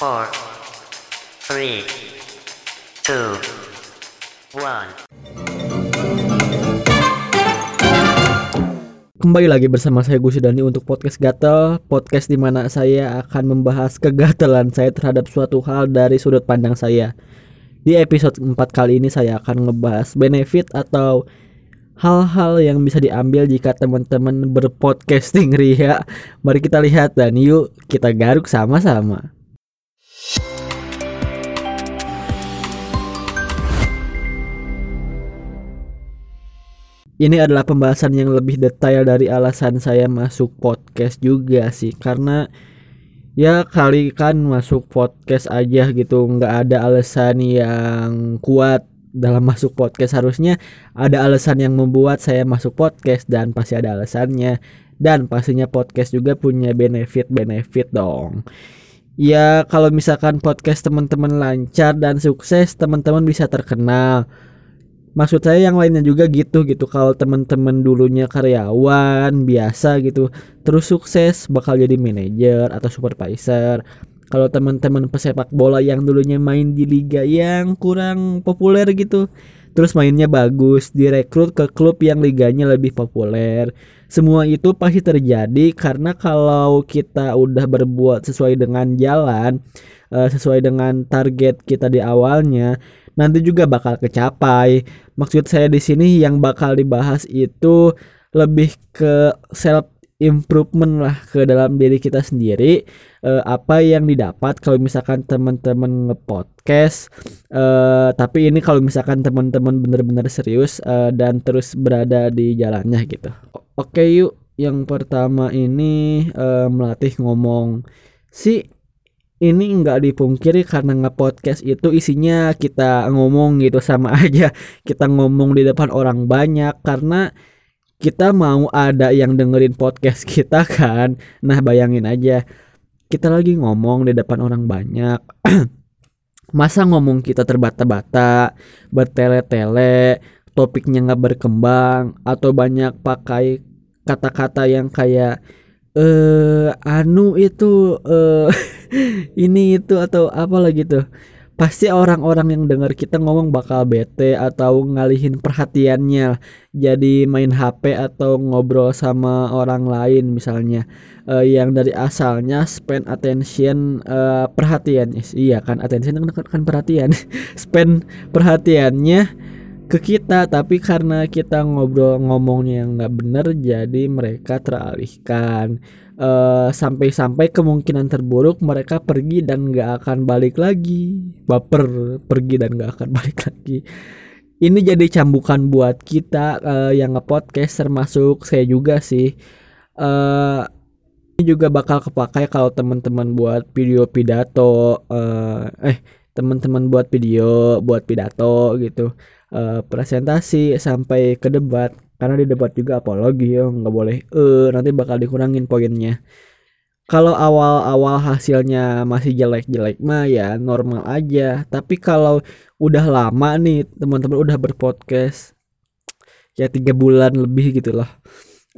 four, three, two, one. Kembali lagi bersama saya Gus Dani untuk podcast Gatel, podcast di mana saya akan membahas kegatelan saya terhadap suatu hal dari sudut pandang saya. Di episode 4 kali ini saya akan ngebahas benefit atau hal-hal yang bisa diambil jika teman-teman berpodcasting ria. Mari kita lihat dan yuk kita garuk sama-sama. Ini adalah pembahasan yang lebih detail dari alasan saya masuk podcast juga sih karena ya kali kan masuk podcast aja gitu nggak ada alasan yang kuat dalam masuk podcast. Harusnya ada alasan yang membuat saya masuk podcast dan pasti ada alasannya. Dan pastinya podcast juga punya benefit-benefit dong. Ya kalau misalkan podcast teman-teman lancar dan sukses teman-teman bisa terkenal maksud saya yang lainnya juga gitu gitu. Kalau teman-teman dulunya karyawan biasa gitu terus sukses bakal jadi manajer atau supervisor. Kalau teman-teman pesepak bola yang dulunya main di liga yang kurang populer gitu terus mainnya bagus direkrut ke klub yang liganya lebih populer. Semua itu pasti terjadi karena kalau kita udah berbuat sesuai dengan jalan eh, sesuai dengan target kita di awalnya nanti juga bakal kecapai. Maksud saya di sini yang bakal dibahas itu lebih ke self improvement lah ke dalam diri kita sendiri uh, apa yang didapat kalau misalkan teman-teman ngepodcast uh, tapi ini kalau misalkan teman-teman benar-benar serius uh, dan terus berada di jalannya gitu oke yuk yang pertama ini uh, melatih ngomong si ini nggak dipungkiri karena nge-podcast itu isinya kita ngomong gitu sama aja. Kita ngomong di depan orang banyak karena kita mau ada yang dengerin podcast kita kan. Nah bayangin aja kita lagi ngomong di depan orang banyak. Masa ngomong kita terbata-bata bertele-tele topiknya nggak berkembang atau banyak pakai kata-kata yang kayak eh anu itu eh ini itu atau apa lagi tuh? Pasti orang-orang yang dengar kita ngomong bakal bete atau ngalihin perhatiannya. Jadi main HP atau ngobrol sama orang lain misalnya. Uh, yang dari asalnya spend attention uh, perhatian. Iya kan attention kan, kan perhatian. Spend perhatiannya ke kita tapi karena kita ngobrol ngomongnya yang nggak bener jadi mereka teralihkan. Uh, sampai-sampai kemungkinan terburuk mereka pergi dan nggak akan balik lagi. Baper pergi dan nggak akan balik lagi. Ini jadi cambukan buat kita uh, yang ngepodcast termasuk saya juga sih. Uh, ini juga bakal kepakai kalau teman-teman buat video pidato uh, eh teman-teman buat video buat pidato gitu uh, presentasi sampai ke debat. Karena di debat juga apalagi ya nggak boleh eh nanti bakal dikurangin poinnya. Kalau awal-awal hasilnya masih jelek-jelek mah ya normal aja. Tapi kalau udah lama nih teman-teman udah berpodcast ya tiga bulan lebih gitu loh.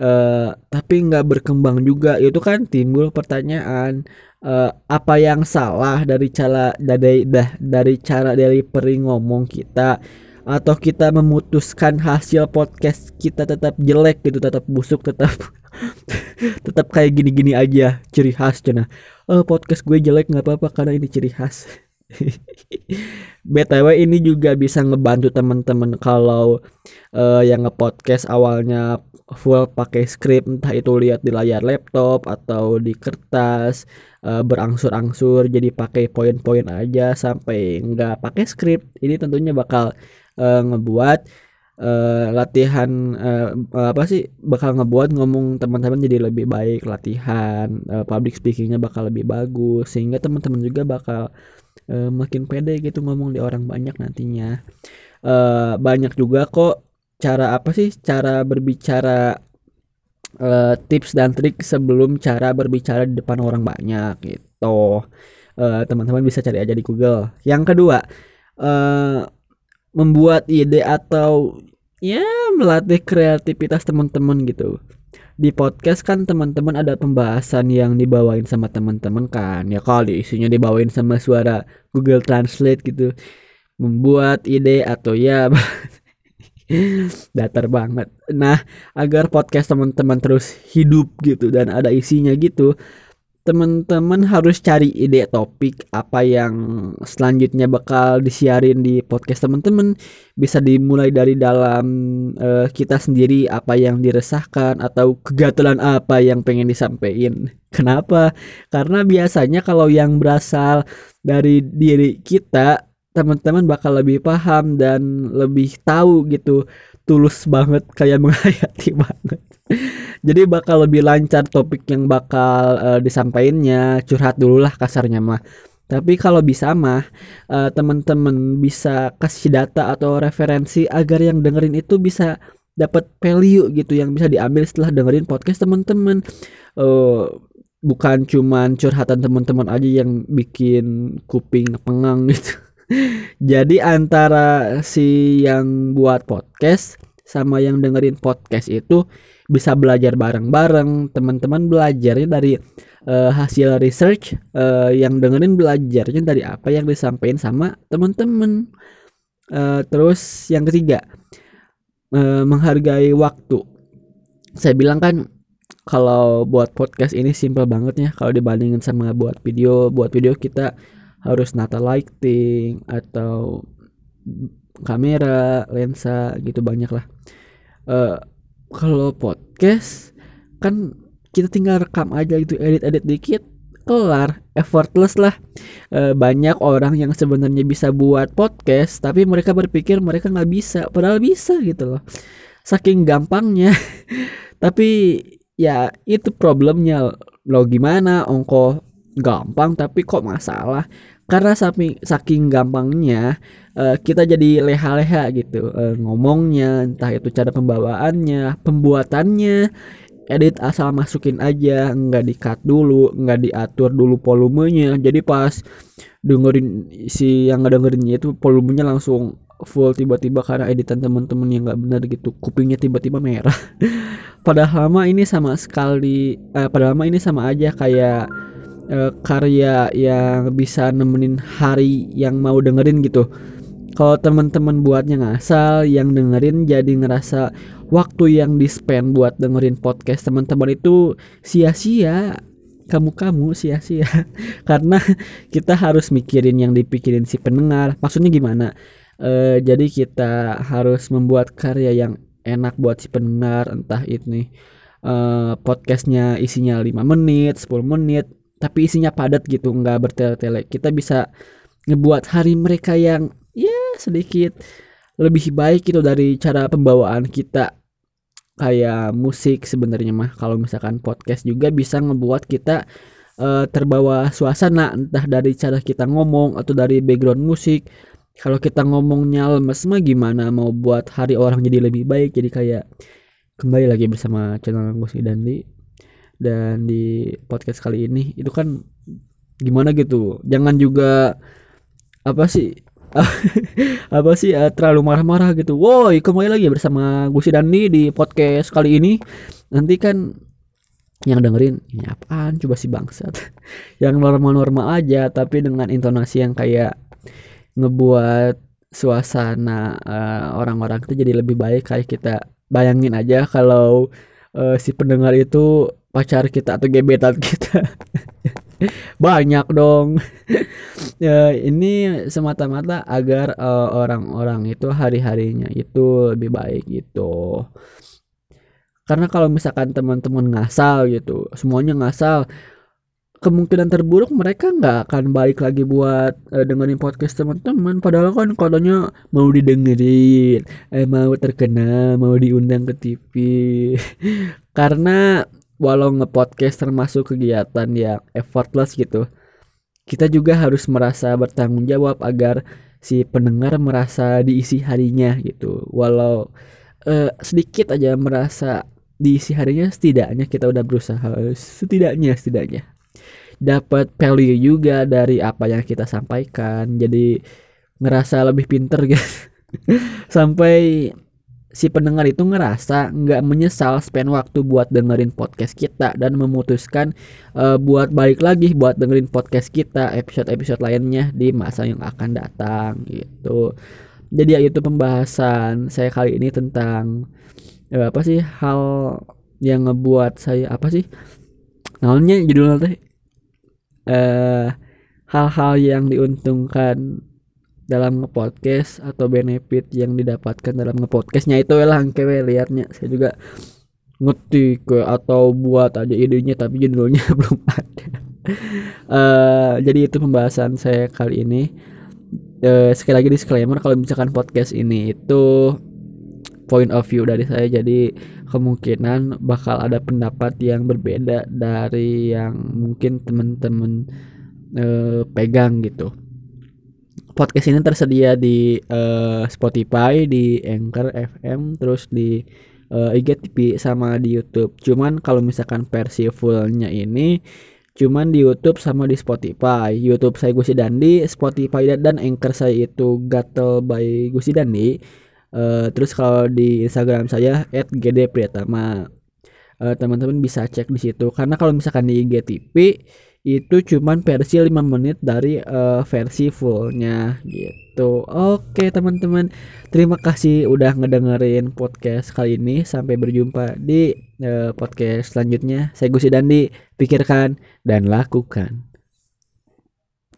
Uh, tapi nggak berkembang juga. Itu kan timbul pertanyaan uh, apa yang salah dari cara dari dah dari cara dari peri ngomong kita atau kita memutuskan hasil podcast kita tetap jelek gitu tetap busuk tetap tetap kayak gini-gini aja ciri khas cina. Oh, podcast gue jelek nggak apa-apa karena ini ciri khas. Btw ini juga bisa ngebantu teman-teman kalau uh, yang ngepodcast awalnya full pakai script entah itu lihat di layar laptop atau di kertas uh, berangsur-angsur jadi pakai poin-poin aja sampai nggak pakai script ini tentunya bakal uh, ngebuat uh, latihan uh, apa sih bakal ngebuat ngomong teman-teman jadi lebih baik latihan uh, public speakingnya bakal lebih bagus sehingga teman-teman juga bakal uh, makin pede gitu ngomong di orang banyak nantinya. Uh, banyak juga kok cara apa sih cara berbicara uh, tips dan trik sebelum cara berbicara di depan orang banyak gitu. Uh, teman-teman bisa cari aja di Google. Yang kedua uh, membuat ide atau ya melatih kreativitas teman-teman gitu. Di podcast kan teman-teman ada pembahasan yang dibawain sama teman-teman kan. Ya kali isinya dibawain sama suara Google Translate gitu. Membuat ide atau ya datar banget. Nah agar podcast teman-teman terus hidup gitu dan ada isinya gitu teman-teman harus cari ide topik apa yang selanjutnya bakal disiarin di podcast teman-teman. Bisa dimulai dari dalam uh, kita sendiri apa yang diresahkan atau kegatelan apa yang pengen disampaikan. Kenapa? Karena biasanya kalau yang berasal dari diri kita teman-teman bakal lebih paham dan lebih tahu gitu tulus banget kayak menghayati banget. Jadi bakal lebih lancar topik yang bakal uh, disampaikannya curhat dulu lah kasarnya mah. Tapi kalau bisa mah uh, teman-teman bisa kasih data atau referensi agar yang dengerin itu bisa dapat value gitu yang bisa diambil setelah dengerin podcast teman-teman. Uh, bukan cuman curhatan teman-teman aja yang bikin kuping pengang gitu jadi antara si yang buat podcast sama yang dengerin podcast itu bisa belajar bareng-bareng. Teman-teman belajarnya dari uh, hasil research uh, yang dengerin belajarnya dari apa yang disampaikan sama teman-teman. Uh, terus yang ketiga uh, menghargai waktu. Saya bilang kan kalau buat podcast ini simple banget ya. Kalau dibandingin sama buat video buat video kita harus nata lighting atau kamera lensa gitu banyak lah uh, kalau podcast kan kita tinggal rekam aja gitu edit-edit dikit kelar effortless lah. E, banyak orang yang sebenarnya bisa buat podcast tapi mereka berpikir mereka nggak bisa padahal bisa gitu loh. Saking gampangnya. Tapi ya itu problemnya. Lo gimana? Ongko gampang tapi kok masalah karena saking saking gampangnya uh, kita jadi leha-leha gitu. Uh, ngomongnya entah itu cara pembawaannya pembuatannya edit asal masukin aja nggak dikat dulu nggak diatur dulu volumenya. Jadi pas dengerin si yang nggak dengerinnya itu volumenya langsung full tiba-tiba karena editan teman-teman yang nggak benar gitu kupingnya tiba-tiba merah. Padahal lama ini sama sekali eh, padahal lama ini sama aja kayak uh, karya yang bisa nemenin hari yang mau dengerin gitu. Kalau teman-teman buatnya ngasal yang dengerin jadi ngerasa waktu yang di spend buat dengerin podcast teman-teman itu sia-sia. Kamu-kamu sia-sia. Karena kita harus mikirin yang dipikirin si pendengar. Maksudnya gimana? E, jadi kita harus membuat karya yang enak buat si pendengar entah ini e, podcastnya isinya 5 menit 10 menit tapi isinya padat gitu nggak bertele-tele. Kita bisa ngebuat hari mereka yang ya sedikit lebih baik gitu dari cara pembawaan kita. Kayak musik sebenarnya mah. Kalau misalkan podcast juga bisa ngebuat kita uh, terbawa suasana. Entah dari cara kita ngomong atau dari background musik. Kalau kita ngomongnya lemes mah gimana? Mau buat hari orang jadi lebih baik. Jadi kayak kembali lagi bersama channel musik dan di dan di podcast kali ini itu kan gimana gitu? Jangan juga apa sih? Apa sih uh, terlalu marah-marah gitu. Woi kembali lagi bersama gue si Dani di podcast kali ini. Nanti kan yang dengerin ini apaan? Coba si bangsat. Yang normal-normal aja tapi dengan intonasi yang kayak ngebuat suasana uh, orang-orang itu jadi lebih baik. Kayak kita bayangin aja kalau uh, si pendengar itu pacar kita atau gebetan kita. Banyak dong. Ya ini semata-mata agar uh, orang-orang itu hari-harinya itu lebih baik gitu. Karena kalau misalkan teman-teman ngasal gitu semuanya ngasal kemungkinan terburuk mereka nggak akan balik lagi buat uh, dengerin podcast teman-teman. Padahal kan katanya mau didengerin eh, mau terkenal mau diundang ke TV karena walau ngepodcast termasuk kegiatan yang effortless gitu kita juga harus merasa bertanggung jawab agar si pendengar merasa diisi harinya gitu. Walau uh, sedikit aja merasa diisi harinya setidaknya kita udah berusaha setidaknya setidaknya. Dapat value juga dari apa yang kita sampaikan jadi ngerasa lebih pinter gitu. Sampai si pendengar itu ngerasa nggak menyesal spend waktu buat dengerin podcast kita dan memutuskan uh, buat balik lagi buat dengerin podcast kita episode-episode lainnya di masa yang akan datang gitu. Jadi ya itu pembahasan saya kali ini tentang uh, apa sih hal yang ngebuat saya apa sih namanya judulnya teh uh, hal-hal yang diuntungkan dalam ngepodcast atau benefit yang didapatkan dalam ngepodcastnya itu lah kewe liatnya. Saya juga ngetik atau buat aja idenya tapi judulnya belum ada. Uh, jadi itu pembahasan saya kali ini. Uh, sekali lagi disclaimer kalau misalkan podcast ini itu point of view dari saya jadi kemungkinan bakal ada pendapat yang berbeda dari yang mungkin teman-teman uh, pegang gitu podcast ini tersedia di uh, Spotify, di Anchor FM, terus di uh, eh, IGTV sama di YouTube. Cuman kalau misalkan versi fullnya ini cuman di YouTube sama di Spotify. YouTube saya Gusi Dandi, Spotify dan, Anchor saya itu Gatel by Gusi Dandi. Uh, terus kalau di Instagram saya @gdpriyatama. Uh, teman-teman bisa cek di situ karena kalau misalkan di IGTV itu cuman versi 5 menit dari uh, versi fullnya. Gitu. Oke teman-teman. Terima kasih udah ngedengerin podcast kali ini. Sampai berjumpa di uh, podcast selanjutnya. Saya Gusi Dandi. Pikirkan dan lakukan